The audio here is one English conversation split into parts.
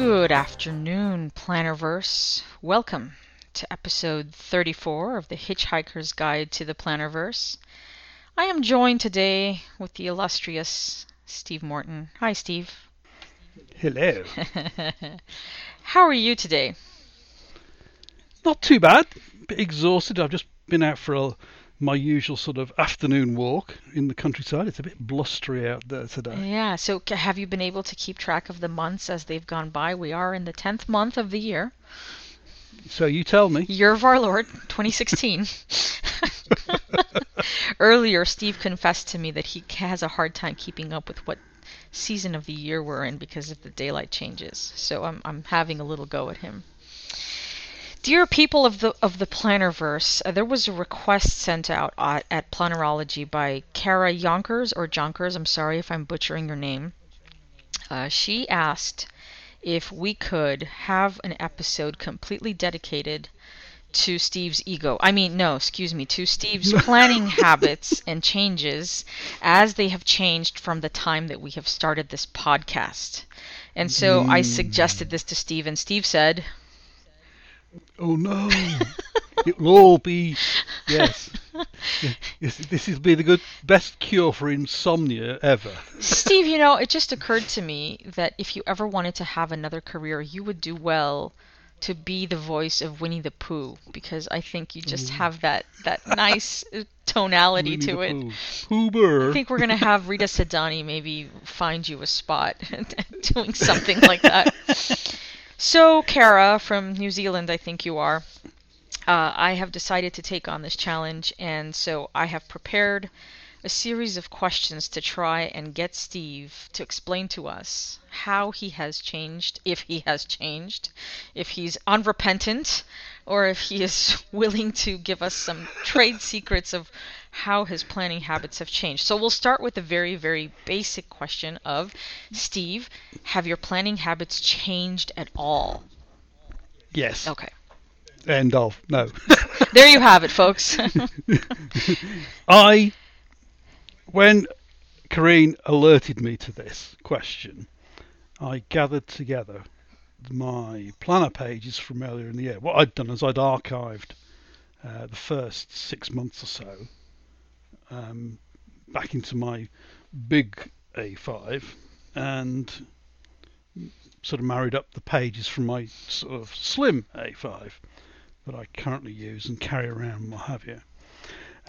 Good afternoon, Plannerverse. Welcome to episode 34 of the Hitchhiker's Guide to the Plannerverse. I am joined today with the illustrious Steve Morton. Hi, Steve. Hello. How are you today? Not too bad. Bit exhausted. I've just been out for a, my usual sort of afternoon walk in the countryside. It's a bit blustery out there today. Yeah, so have you been able to keep track of the months as they've gone by? We are in the 10th month of the year. So you tell me. Year of our Lord, 2016. Earlier, Steve confessed to me that he has a hard time keeping up with what season of the year we're in because of the daylight changes. So I'm I'm having a little go at him. Dear people of the of the Plannerverse, uh, there was a request sent out at, at Plannerology by Cara Yonkers or Jonkers. I'm sorry if I'm butchering your name. Uh, she asked if we could have an episode completely dedicated to Steve's ego. I mean, no, excuse me, to Steve's planning habits and changes as they have changed from the time that we have started this podcast. And so I suggested this to Steve, and Steve said, Oh no. it will all be yes. This will be the good best cure for insomnia ever. Steve, you know, it just occurred to me that if you ever wanted to have another career, you would do well to be the voice of Winnie the Pooh because I think you just have that that nice uh, tonality Winnie to it. Pooh. Bear. I think we're gonna have Rita Sedani maybe find you a spot doing something like that. So, Cara from New Zealand, I think you are. Uh, I have decided to take on this challenge, and so I have prepared a series of questions to try and get Steve to explain to us how he has changed, if he has changed, if he's unrepentant, or if he is willing to give us some trade secrets of how his planning habits have changed. So we'll start with a very, very basic question of Steve, have your planning habits changed at all? Yes. Okay. End of. No. There you have it, folks. I, when Kareen alerted me to this question, I gathered together my planner pages from earlier in the year. What I'd done is I'd archived uh, the first six months or so um, back into my big A5 and sort of married up the pages from my sort of slim A5 that I currently use and carry around and what have you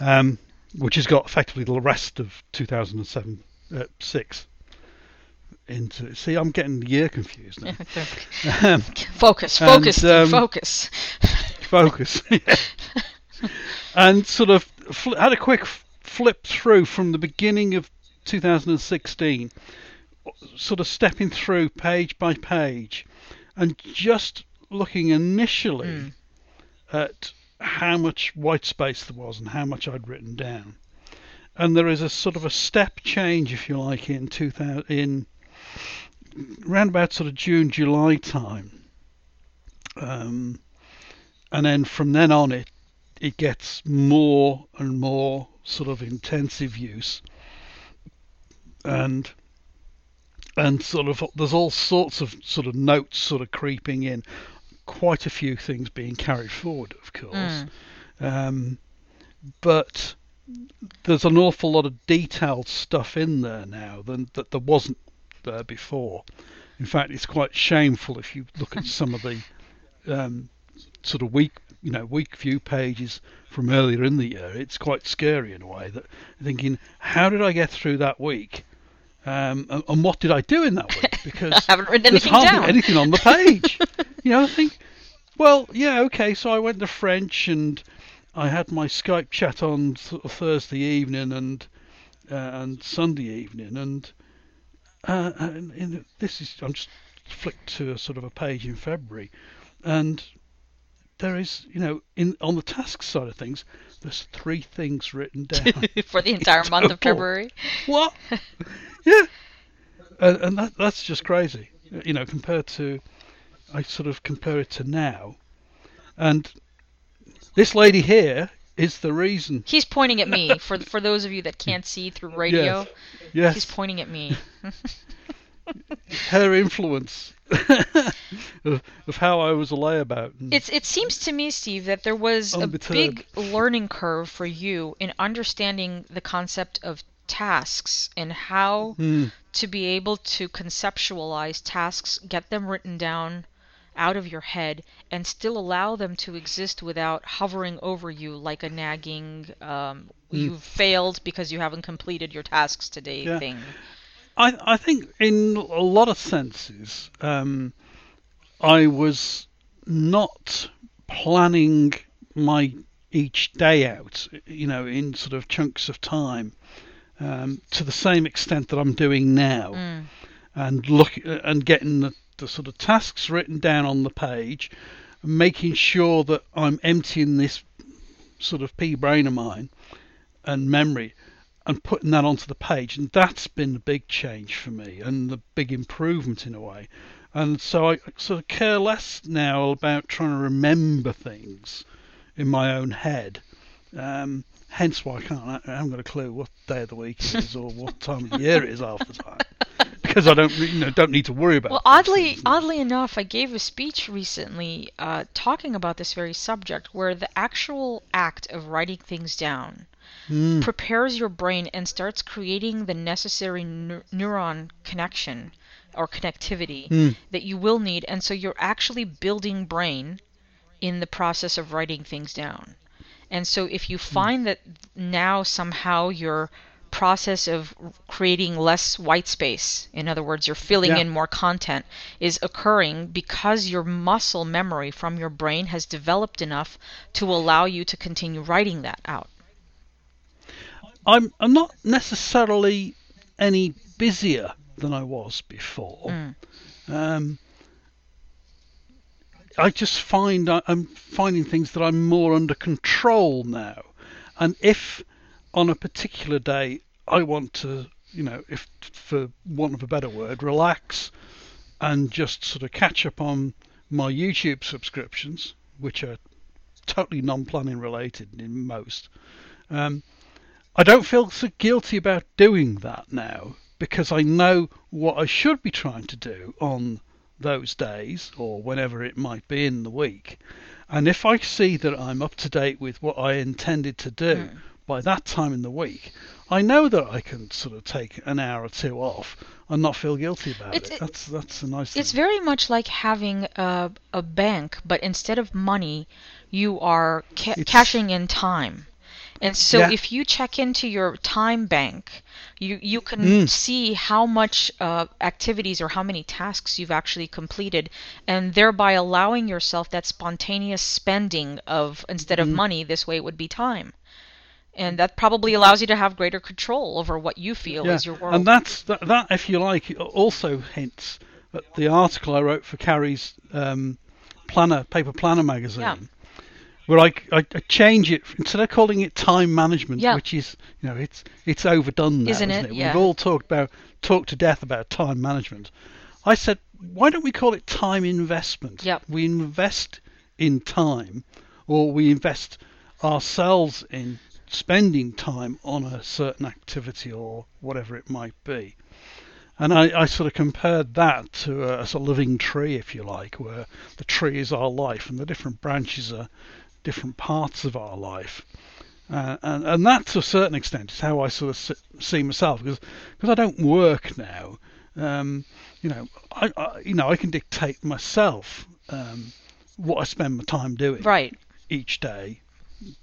um, which has got effectively the rest of 2007 uh, six into it. See, I'm getting the year confused now. um, focus, focus, And, um, focus. focus, yeah. and sort of fl- had a quick flip through from the beginning of 2016, sort of stepping through page by page, and just looking initially Mm. at how much white space there was and how much I'd written down. And there is a sort of a step change, if you like, in 2000 in round about sort of June, July time. Um, and then from then on, it it gets more and more sort of intensive use, and and sort of there's all sorts of sort of notes sort of creeping in, quite a few things being carried forward, of course, Mm. um, but there's an awful lot of detailed stuff in there now than that there wasn't there before. In fact, it's quite shameful if you look at some of the um, sort of week, you know, week view pages from earlier in the year. It's quite scary in a way that thinking, how did I get through that week? Um, and, and what did I do in that week? Because I haven't written there's anything hardly down. anything on the page. you know, I think, well, yeah, okay. So I went to French and I had my Skype chat on sort of Thursday evening and uh, and Sunday evening, and, uh, and in, this is I'm just flicked to a sort of a page in February, and there is, you know, in on the task side of things, there's three things written down. For the entire month of February. what? yeah, and, and that that's just crazy. You know, compared to, I sort of compare it to now, and this lady here is the reason. He's pointing at me. For for those of you that can't see through radio, Yes. Yes. he's pointing at me. Her influence of, of how I was a layabout. And It's it seems to me, Steve, that there was a big learning curve for you in understanding the concept of tasks and how Hmm. to be able to conceptualize tasks, get them written down out of your head, and still allow them to exist without hovering over you like a nagging um, you've failed because you haven't completed your tasks today Yeah. thing. I, I think in a lot of senses, um, I was not planning my each day out, you know, in sort of chunks of time, um, to the same extent that I'm doing now, Mm. and look and getting the, the sort of tasks written down on the page, making sure that I'm emptying this sort of pea brain of mine and memory and putting that onto the page and that's been the big change for me and the big improvement in a way. And so I sort of care less now about trying to remember things in my own head. Um, hence why I can't I haven't got a clue what day of the week it is or what time of the year it is half the time because I don't you know don't need to worry about Well, oddly, things oddly enough, I gave a speech recently uh, talking about this very subject, where the actual act of writing things down Mm. prepares your brain and starts creating the necessary neur- neuron connection or connectivity Mm. that you will need, and so you're actually building brain in the process of writing things down. And so if you find that now somehow your process of creating less white space, in other words, you're filling Yeah. in more content, is occurring because your muscle memory from your brain has developed enough to allow you to continue writing that out. I'm I'm not necessarily any busier than I was before. Mm. Um, I just find I, I'm finding things that I'm more under control now, and if on a particular day I want to, you know, if for want of a better word, relax and just sort of catch up on my YouTube subscriptions, which are totally non-planning related in most. Um, I don't feel so guilty about doing that now because I know what I should be trying to do on those days or whenever it might be in the week. And if I see that I'm up to date with what I intended to do Mm. by that time in the week, I know that I can sort of take an hour or two off and not feel guilty about It's- it. That's that's a nice It's thing. very much like having a, a bank, but instead of money, you are ca- cashing in time. And so Yeah. if you check into your time bank, you, you can Mm. see how much uh, activities or how many tasks you've actually completed, and thereby allowing yourself that spontaneous spending of, instead of Mm. money, this way it would be time. And that probably allows you to have greater control over what you feel is your world. And that's that, that, if you like, also hints at the article I wrote for Carrie's um, planner, paper planner magazine, Yeah. Where I, I, I change it instead of calling it time management, Yeah. which is you know it's it's overdone now, Isn't isn't, it? it? Yeah. We've all talked about talked to death about time management. I said, why don't we call it time investment? Yep. We invest in time, or we invest ourselves in spending time on a certain activity or whatever it might be. And I, I sort of compared that to a, a living tree, if you like, where the tree is our life and the different branches are different parts of our life. Uh, and, and that, to a certain extent, is how I sort of see myself because because I don't work now. Um, you know, I, I you know I can dictate myself um, what I spend my time doing right. each day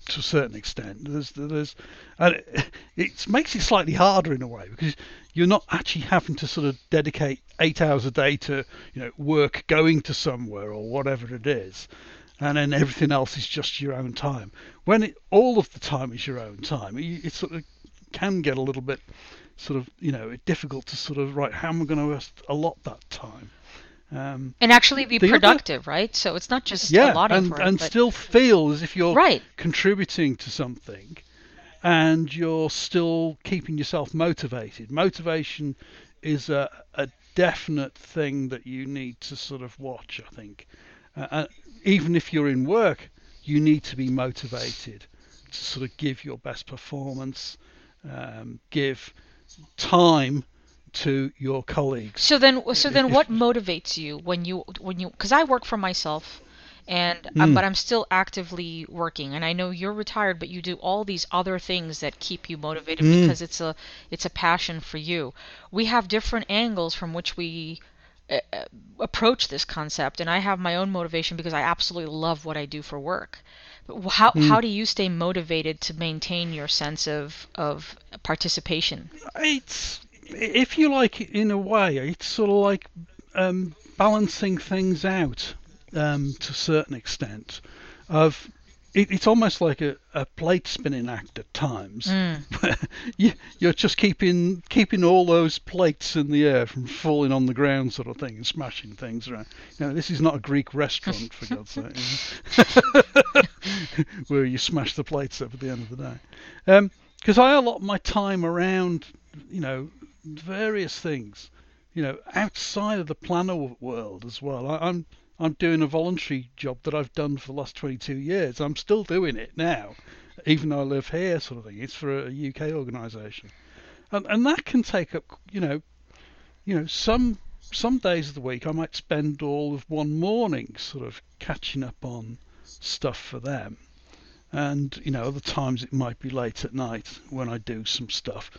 to a certain extent. There's, there's, and it, it makes it slightly harder in a way because you're not actually having to sort of dedicate eight hours a day to, you know, work going to somewhere or whatever it is, and then everything else is just your own time. When it, all of the time is your own time, it, it sort of can get a little bit sort of, you know, difficult to sort of right. How am I going to allot that time? Um, And actually be The other- productive, right? So it's not just yeah, allotting and, for it, and but- still feel as if you're Right. contributing to something and you're still keeping yourself motivated. Motivation is a, a definite thing that you need to sort of watch, I think. Uh, uh, even if you're in work, you need to be motivated to sort of give your best performance, um, give time to your colleagues. So then, so then, If- what motivates you when you when you? Because I work for myself, and uh, Mm. but I'm still actively working, and I know you're retired, but you do all these other things that keep you motivated Mm. because it's a it's a passion for you. We have different angles from which we approach this concept, and I have my own motivation because I absolutely love what I do for work. But how Mm. how do you stay motivated to maintain your sense of of participation? It's if you like, in a way, it's sort of like um, balancing things out um, to a certain extent. Of it, it's almost like a, a plate spinning act at times. Mm. you, you're just keeping keeping all those plates in the air from falling on the ground, sort of thing, and smashing things around. You know, this is not a Greek restaurant, for God's sake, where you smash the plates up at the end of the day. Because I allot my time around, you know, various things, you know, outside of the planner world as well. I, I'm I'm doing a voluntary job that I've done for the last 22 years. I'm still doing it now, even though I live here, sort of thing. It's for a UK organisation, and and that can take up, you know, you know, some some days of the week I might spend all of one morning sort of catching up on stuff for them, and you know, other times it might be late at night when I do some stuff,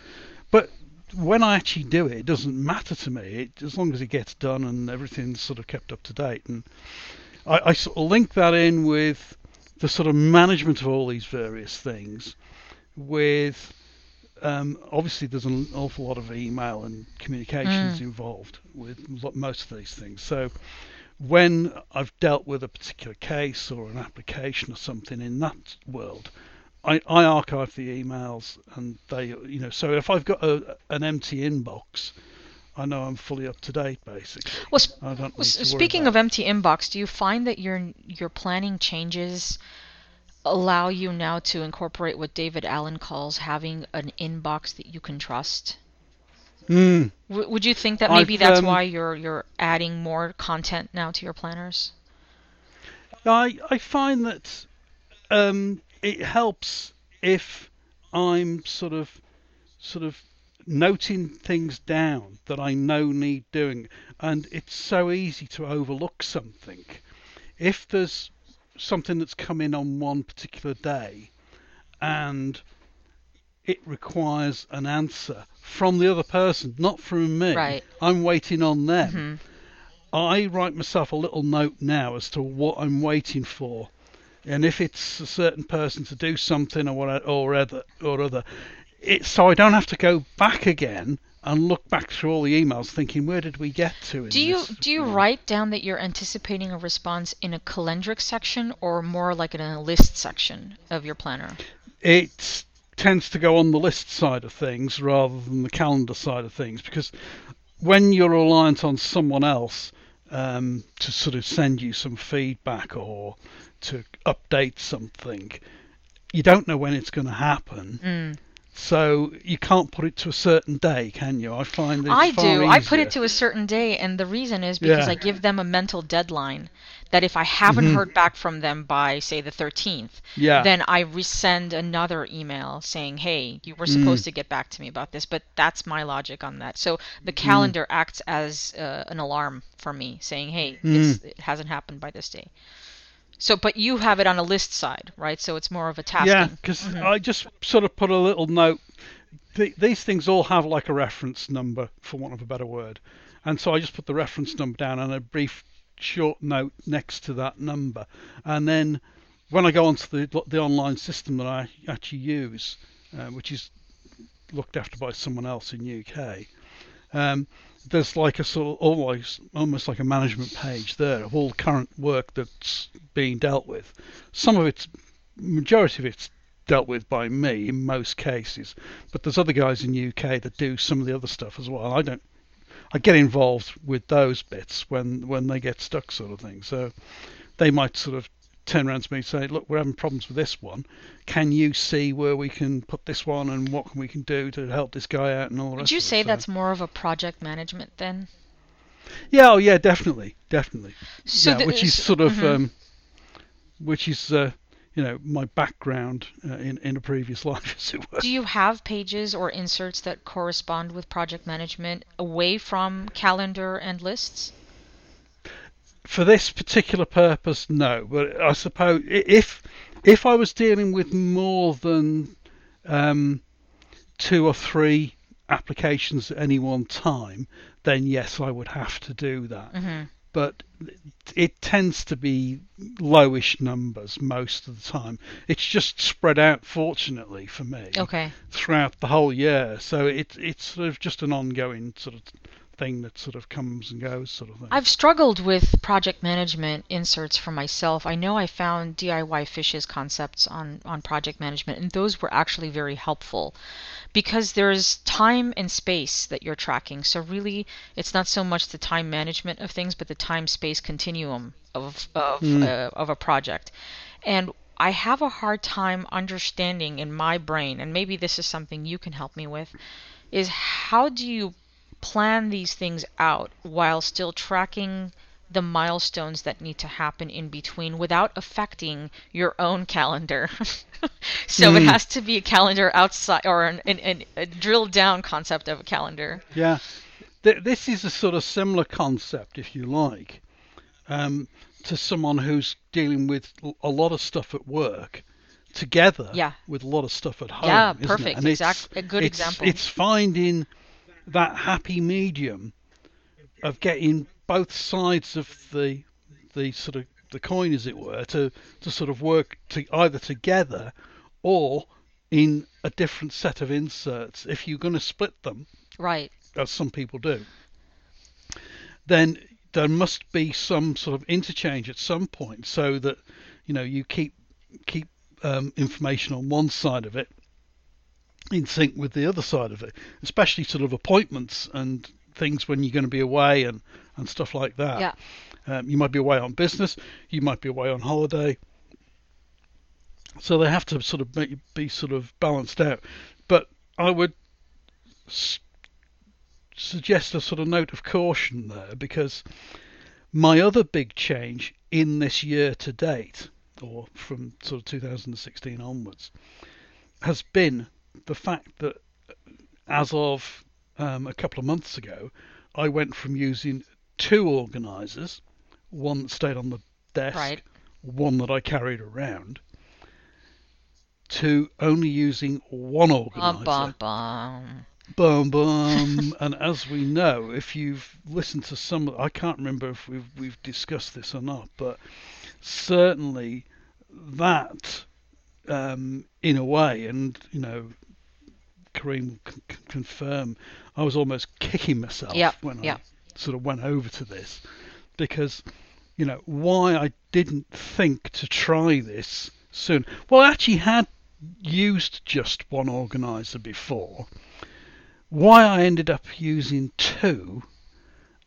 but when I actually do it, it doesn't matter to me. It, as long as it gets done and everything's sort of kept up to date, and I, I sort of link that in with the sort of management of all these various things. With um, obviously, there's an awful lot of email and communications Mm. involved with most of these things. So when I've dealt with a particular case or an application or something in that world, I, I archive the emails and they, you know, so if I've got a, an empty inbox, I know I'm fully up to date basically. Well, sp- Well, s- to worry Speaking of empty inbox, do you find that your your planning changes allow you now to incorporate what David Allen calls having an inbox that you can trust? Mm, W- would you think that I've, maybe that's um, why you're you're adding more content now to your planners? I I find that um, it helps if I'm sort of sort of noting things down that I know need doing, and it's so easy to overlook something. If there's something that's come in on one particular day, and it requires an answer from the other person, not from me. Right. I'm waiting on them. Mhm. I write myself a little note now as to what I'm waiting for, and if it's a certain person to do something or what or other or other, it so I don't have to go back again and look back through all the emails thinking where did we get to in Do you do you write down that you're anticipating a response in a calendric section or more like in a list section of your planner? it tends to go on the list side of things rather than the calendar side of things because when you're reliant on someone else um, to sort of send you some feedback or to update something, you don't know when it's going to happen. Mm. So you can't put it to a certain day, can you? I find that I do. I put it to a certain day, and the reason is because Yeah. I give them a mental deadline that if I haven't Mhm. heard back from them by, say, the 13th, Yeah. then I resend another email saying, hey, you were Mm. supposed to get back to me about this. But that's my logic on that. So the Mm. calendar acts as uh, an alarm for me saying, hey, Mm. it's, it hasn't happened by this day. So, but you have it on a list side, right? So it's more of a task. Yeah, because Mhm. I just sort of put a little note. Th- these things all have like a reference number, for want of a better word, and so I just put the reference number down and a brief short note next to that number, and then when I go onto the the online system that I actually use, uh, which is looked after by someone else in UK, um, there's like a sort of almost almost like a management page there of all current work that's being dealt with. Some of it's majority of it's dealt with by me in most cases, but there's other guys in UK that do some of the other stuff as well. I don't. I get involved with those bits when when they get stuck, sort of thing. So they might sort of turn around to me and say, "Look, we're having problems with this one. Can you see where we can put this one and what we can do to help this guy out and all Would you of it?" say So- that's more of a project management then? Yeah, oh yeah, definitely, definitely. So yeah, the- which is sort of, mhm. um, which is, uh, you know my background uh, in in a previous life, as it were. Do you have pages or inserts that correspond with project management away from calendar and lists? For this particular purpose, no. But I suppose if if I was dealing with more than um, two or three applications at any one time, then yes, I would have to do that. Mm-hmm. But it tends to be lowish numbers most of the time. It's just spread out, fortunately for me, Okay. throughout the whole year. So it it's sort of just an ongoing sort of thing that sort of comes and goes, sort of thing. I've struggled with project management inserts for myself. I know I found DIY Fish's concepts on, on project management, and those were actually very helpful because there's time and space that you're tracking. So, really, it's not so much the time management of things, but the time space continuum of, of, Mm. uh, of a project. And I have a hard time understanding in my brain, and maybe this is something you can help me with, is how do you plan these things out while still tracking the milestones that need to happen in between without affecting your own calendar. so it Mm. has to be a calendar outside or an, an, an, a drilled down concept of a calendar. Yeah, Th- this is a sort of similar concept, if you like, um, to someone who's dealing with a lot of stuff at work together Yeah. with a lot of stuff at home. Yeah, it? perfect, And exact- a good it's- example. It's finding that happy medium of getting both sides of the the sort of the coin, as it were, to to sort of work to either together or in a different set of inserts. If you're going to split them, Right. as some people do, then there must be some sort of interchange at some point, so that you know you keep keep um, information on one side of it in sync with the other side of it, especially sort of appointments and things when you're going to be away and and stuff like that. Yeah. Um, you might be away on business, you might be away on holiday. So they have to sort of be, be sort of balanced out. But I would s- suggest a sort of note of caution there because my other big change in this year to date, or from sort of 2016 onwards, has been the fact that as of um, a couple of months ago, I went from using two organisers, one that stayed on the desk, Right. one that I carried around, to only using one organiser. Bum, bum, bum. Bum bum. and as we know, if you've listened to some, I can't remember if we've we've discussed this or not, but certainly that, um, in a way, and you know, Kareem will c- c- confirm, I was almost kicking myself Yep, when yep. I sort of went over to this, because you know why I didn't think to try this soon. Well, I actually had used just one organizer before. Why I ended up using two,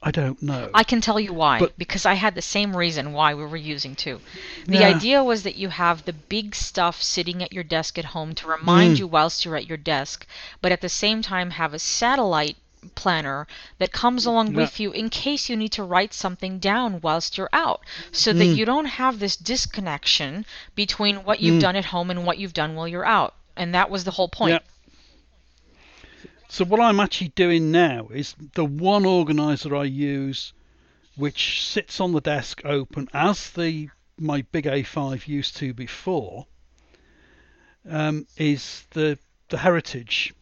I don't know. I can tell you why. But- because I had the same reason why we were using two. The Yeah. idea was that you have the big stuff sitting at your desk at home to remind Mm. you whilst you're at your desk, but at the same time have a satellite planner that comes along Yeah. with you in case you need to write something down whilst you're out so that Mm. you don't have this disconnection between what you've Mm. done at home and what you've done while you're out. And that was the whole point. Yeah. So what I'm actually doing now is the one organizer I use, which sits on the desk open as the my big A5 used to before, um, is the the Heritage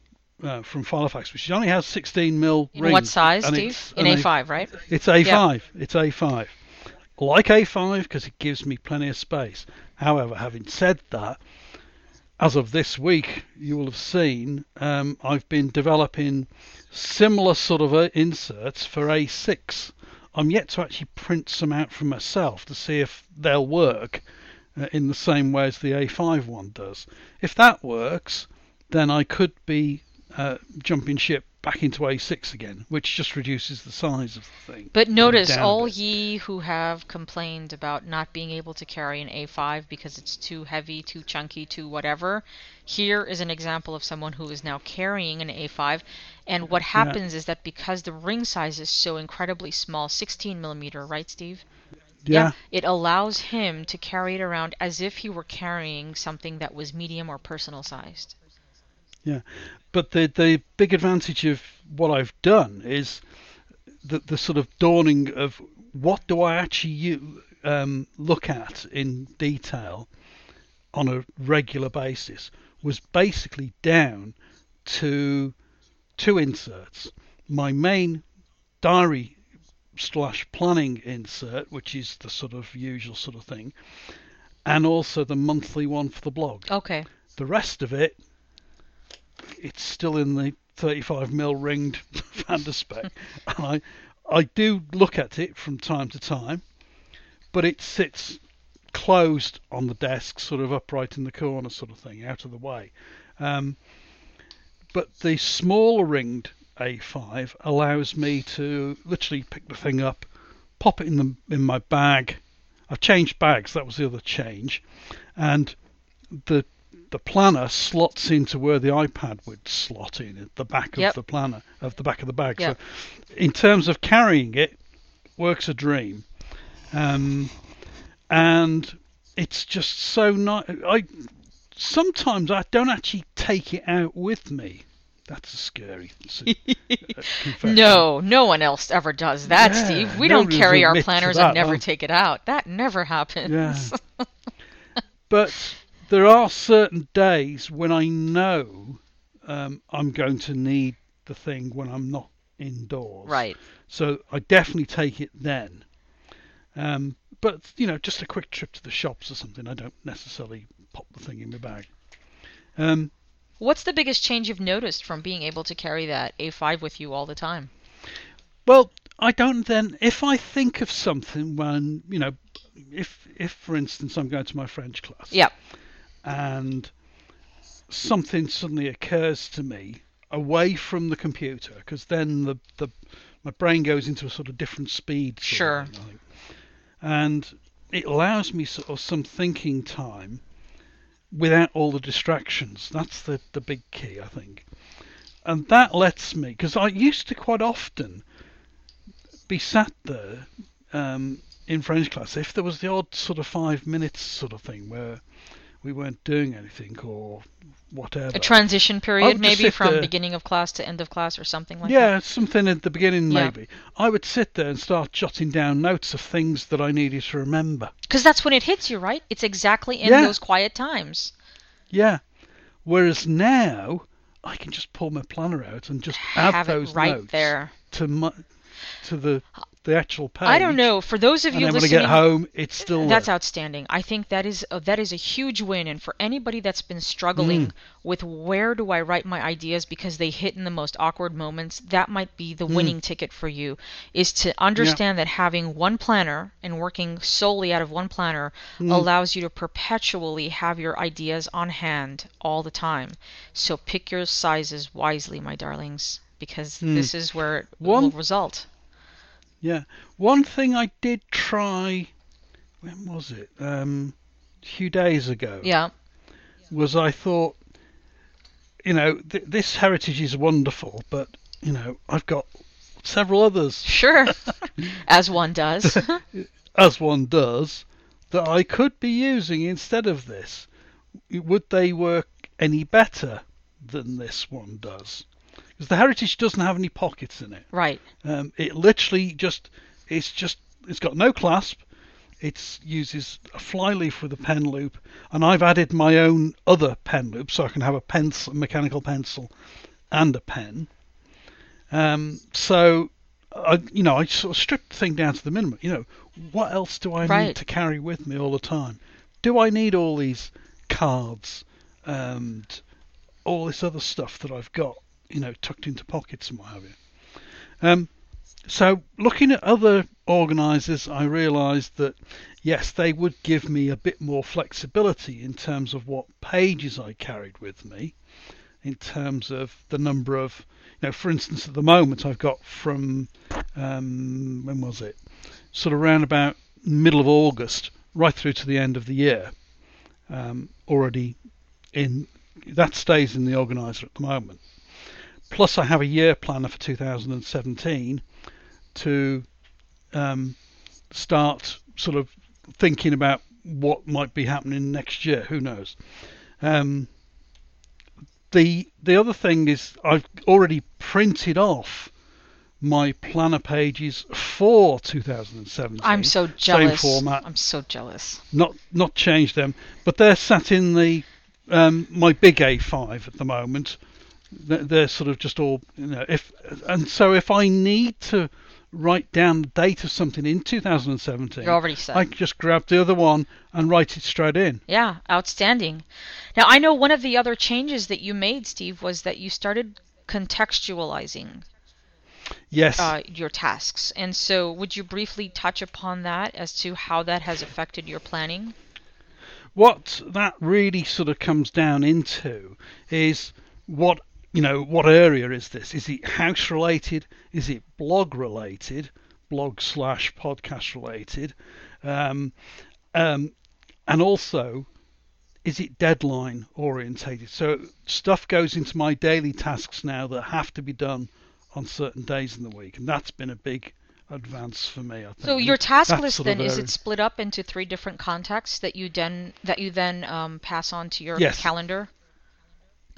uh, from Filofax, which only has 16 mil In rings. what size, Steve? it's In an A5, right? It's A5. It's A5. Like A5 because it gives me plenty of space. However, having said that, as of this week, you will have seen um, I've been developing similar sort of uh, inserts for A6. I'm yet to actually print some out for myself to see if they'll work uh, in the same way as the A5 one does. If that works, then I could be uh, jumping ship back into A6 again, which just reduces the size of the thing. But notice, all ye who have complained about not being able to carry an A5 because it's too heavy, too chunky, too whatever, here is an example of someone who is now carrying an A5. And what happens is that because the ring size is so incredibly small, 16 millimeter, right, Steve? Yeah. It allows him to carry it around as if he were carrying something that was medium or personal sized. Yeah, but the the big advantage of what I've done is the the sort of dawning of what do I actually u- um, look at in detail on a regular basis was basically down to two inserts. My main diary slash planning insert, which is the sort of usual sort of thing, and also the monthly one for the blog. Okay. The rest of it, it's still in the 35 mil ringed Van der Spek, and I, I do look at it from time to time, but it sits closed on the desk, sort of upright in the corner, sort of thing, out of the way. Um, but the smaller ringed A5 allows me to literally pick the thing up, pop it in the in my bag. I've changed bags. That was the other change, and the the planner slots into where the iPad would slot in at the back Yep. of the planner of the back of the bag. Yep. So, in terms of carrying it, works a dream. Um, and it's just so nice. I sometimes I don't actually take it out with me. That's a scary uh. No, no one else ever does that, Yeah, Steve. We don't carry our planners that, and never huh? take it out. That never happens. Yeah. But there are certain days when I know um, I'm going to need the thing when I'm not indoors. right. So I definitely take it then. Um, but you know, just a quick trip to the shops or something, I don't necessarily pop the thing in my bag. Um, What's the biggest change you've noticed from being able to carry that A5 with you all the time? well, I don't then. If I think of something when you know, if if for instance I'm going to my French class, Yep. And something suddenly occurs to me away from the computer, because then the the my brain goes into a sort of different speed. Sure. thing. And it allows me sort of some thinking time without all the distractions. That's the the big key, I think. And that lets me, because I used to quite often be sat there um, in French class if there was the odd sort of five minutes sort of thing where we weren't doing anything or whatever. A transition period, maybe from there- beginning of class to end of class or something like yeah, that. Yeah, something at the beginning Yeah. maybe. I would sit there and start jotting down notes of things that I needed to remember. Because that's when it hits you, right? It's exactly in Yeah. those quiet times. Yeah. Whereas now I can just pull my planner out and just add Have those right notes there. to my, to the the actual page. I don't know. For those of And you then when I get home, it's still That's there. outstanding. I think that is uh, that is a huge win, and for anybody that's been struggling Mm. with where do I write my ideas because they hit in the most awkward moments, that might be the winning ticket for you. Is to understand that having one planner and working solely out of one planner allows you to perpetually have your ideas on hand all the time. So pick your sizes wisely, my darlings, because this is where it One- will result. Yeah. One thing I did try, when was it? Um, a few days ago. Yeah. Was I thought, you know, th- this heritage is wonderful, but you know, I've got several others, Sure. As one does. as one does, that I could be using instead of this. Would they work any better than this one does? Because the heritage doesn't have any pockets in it. right. Um, it literally just it's just it's got no clasp. It uses a flyleaf with a pen loop, and I've added my own other pen loop so I can have a pencil, a mechanical pencil, and a pen. Um, so, I, you know, I sort of stripped the thing down to the minimum. You know, what else do I Right. need to carry with me all the time? Do I need all these cards and all this other stuff that I've got, you know, tucked into pockets and what have you? Um, so looking at other organisers, I realised that yes, they would give me a bit more flexibility in terms of what pages I carried with me, in terms of the number of, you know, for instance, at the moment I've got from um, when was it, sort of around about middle of August right through to the end of the year, um, already in that stays in the organiser at the moment. Plus, I have a year planner for 2017 to um, start sort of thinking about what might be happening next year. Who knows? Um, the the other thing is I've already printed off my planner pages for 2017. I'm so jealous. Same format. I'm so jealous. Not not changed them, but they're sat in the um, my big A5 at the moment. They're, they're sort of just all you know. If and so if I need to write down the date of something in 2017, You're already set. I can just grab the other one and write it straight in. Yeah, outstanding. Now, I know one of the other changes that you made, Steve, was that you started contextualizing Yes. uh, your tasks. And so, would you briefly touch upon that as to how that has affected your planning? what that really sort of comes down into is what you know what area is this is it house related is it blog related blog slash podcast related um, um, and also is it deadline orientated so stuff goes into my daily tasks now that have to be done on certain days in the week and that's been a big advance for me I think. So your task That list then is it split up into three different contexts that you then that you then um, pass on to your Yes. calendar?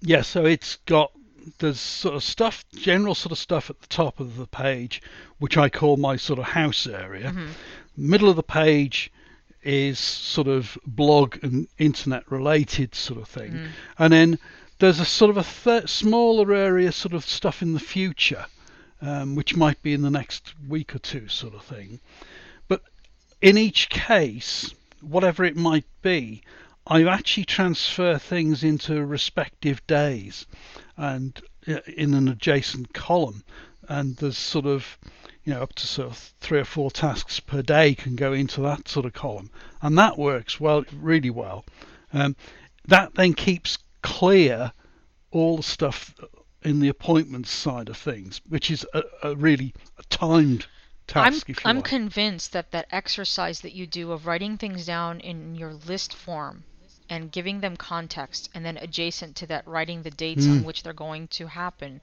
Yeah, so it's got there's sort of stuff, general sort of stuff at the top of the page, which I call my sort of house area. Mm-hmm. Middle of the page is sort of blog and internet related sort of thing, Mm-hmm. and then there's a sort of a th- smaller area, sort of stuff in the future, um, which might be in the next week or two, sort of thing. But in each case, whatever it might be, I actually transfer things into respective days and uh, in an adjacent column. And there's sort of, you know, up to sort of three or four tasks per day can go into that sort of column. And that works well, really well. Um, that then keeps clear all the stuff in the appointments side of things, which is a, a really a timed I'm task. if you I'm like. convinced that that exercise that you do of writing things down in your list form and giving them context and then adjacent to that writing the dates Mm. on which they're going to happen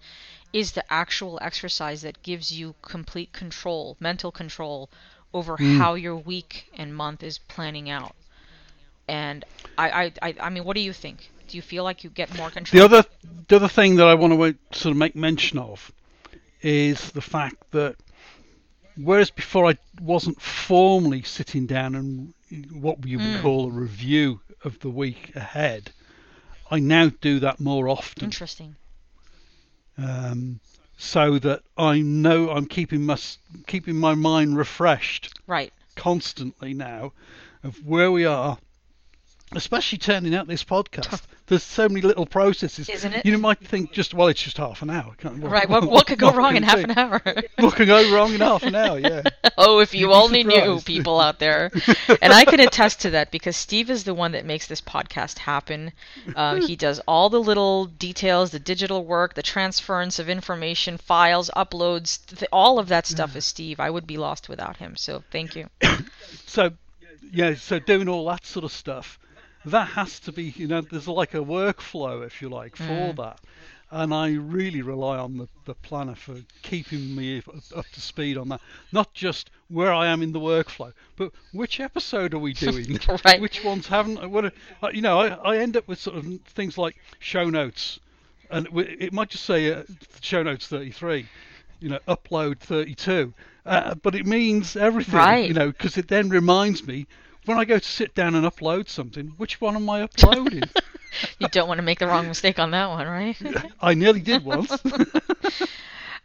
is the actual exercise that gives you complete control, mental control over Mm. how your week and month is planning out. And I, I, I, I mean, what do you think? Do you feel like you get more control? The other, the other thing that I want to sort of make mention of is the fact that whereas before I wasn't formally sitting down and what you would Mm. call a review of the week ahead, I now do that more often, Interesting. um, so that I know I'm keeping my keeping my mind refreshed Right. constantly now of where we are, especially turning out this podcast. There's so many little processes. Isn't it? You might think just, well, it's just half an hour. Can't- Right. What, what could go what wrong in half an hour? What can go wrong in half an hour? Yeah. Oh, if you You'd only knew people out there. and I can attest to that because Steve is the one that makes this podcast happen. Um, he does all the little details, the digital work, the transference of information, files, uploads, th- all of that stuff is Steve. I would be lost without him. So thank you. So, yeah. So doing all that sort of stuff, that has to be, you know, there's like a workflow, if you like, for Mm. that. And I really rely on the, the planner for keeping me up, up to speed on that. Not just where I am in the workflow, but which episode are we doing? Right. Which ones haven't? What? are- You know, I, I end up with sort of things like show notes, and it it might just say uh, show notes 33, you know, upload 32, uh, but it means everything, Right. you know, because it then reminds me when I go to sit down and upload something, which one am I uploading? You don't want to make the wrong mistake on that one, right? I nearly did once.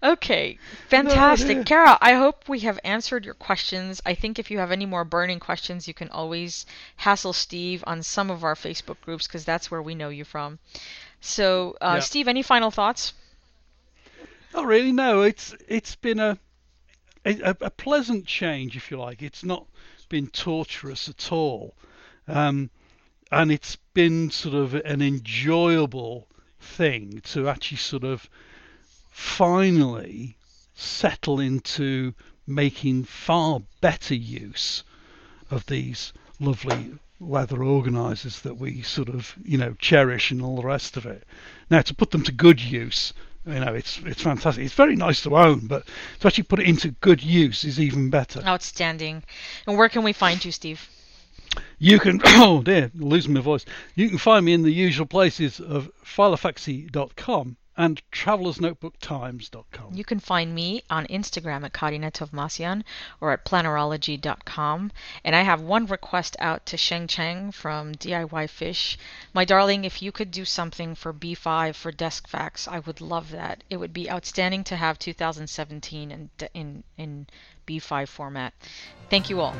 Okay, fantastic. dear. Cara, I hope we have answered your questions. I think if you have any more burning questions, you can always hassle Steve on some of our Facebook groups because that's where we know you from. So, uh, Yeah. Steve, any final thoughts? Not really. No, it's it's been a, a a pleasant change, if you like. It's not been torturous at all, um, and it's been sort of an enjoyable thing to actually sort of finally settle into making far better use of these lovely leather organisers that we sort of you know cherish and all the rest of it. Now to put them to good use You know, it's it's fantastic. It's very nice to own, but to actually put it into good use is even better. Outstanding. And where can we find you, Steve? You can, oh dear, losing my voice. You can find me in the usual places of philofaxy.com and travelersnotebooktimes.com. You can find me on Instagram at Karina Tovmasyan or at plannerology.com. And I have one request out to Sheng Cheng from DIY Fish. My darling, if you could do something for B5 for Deskfax, I would love that. It would be outstanding to have 2017 in, in, in B5 format. Thank you all.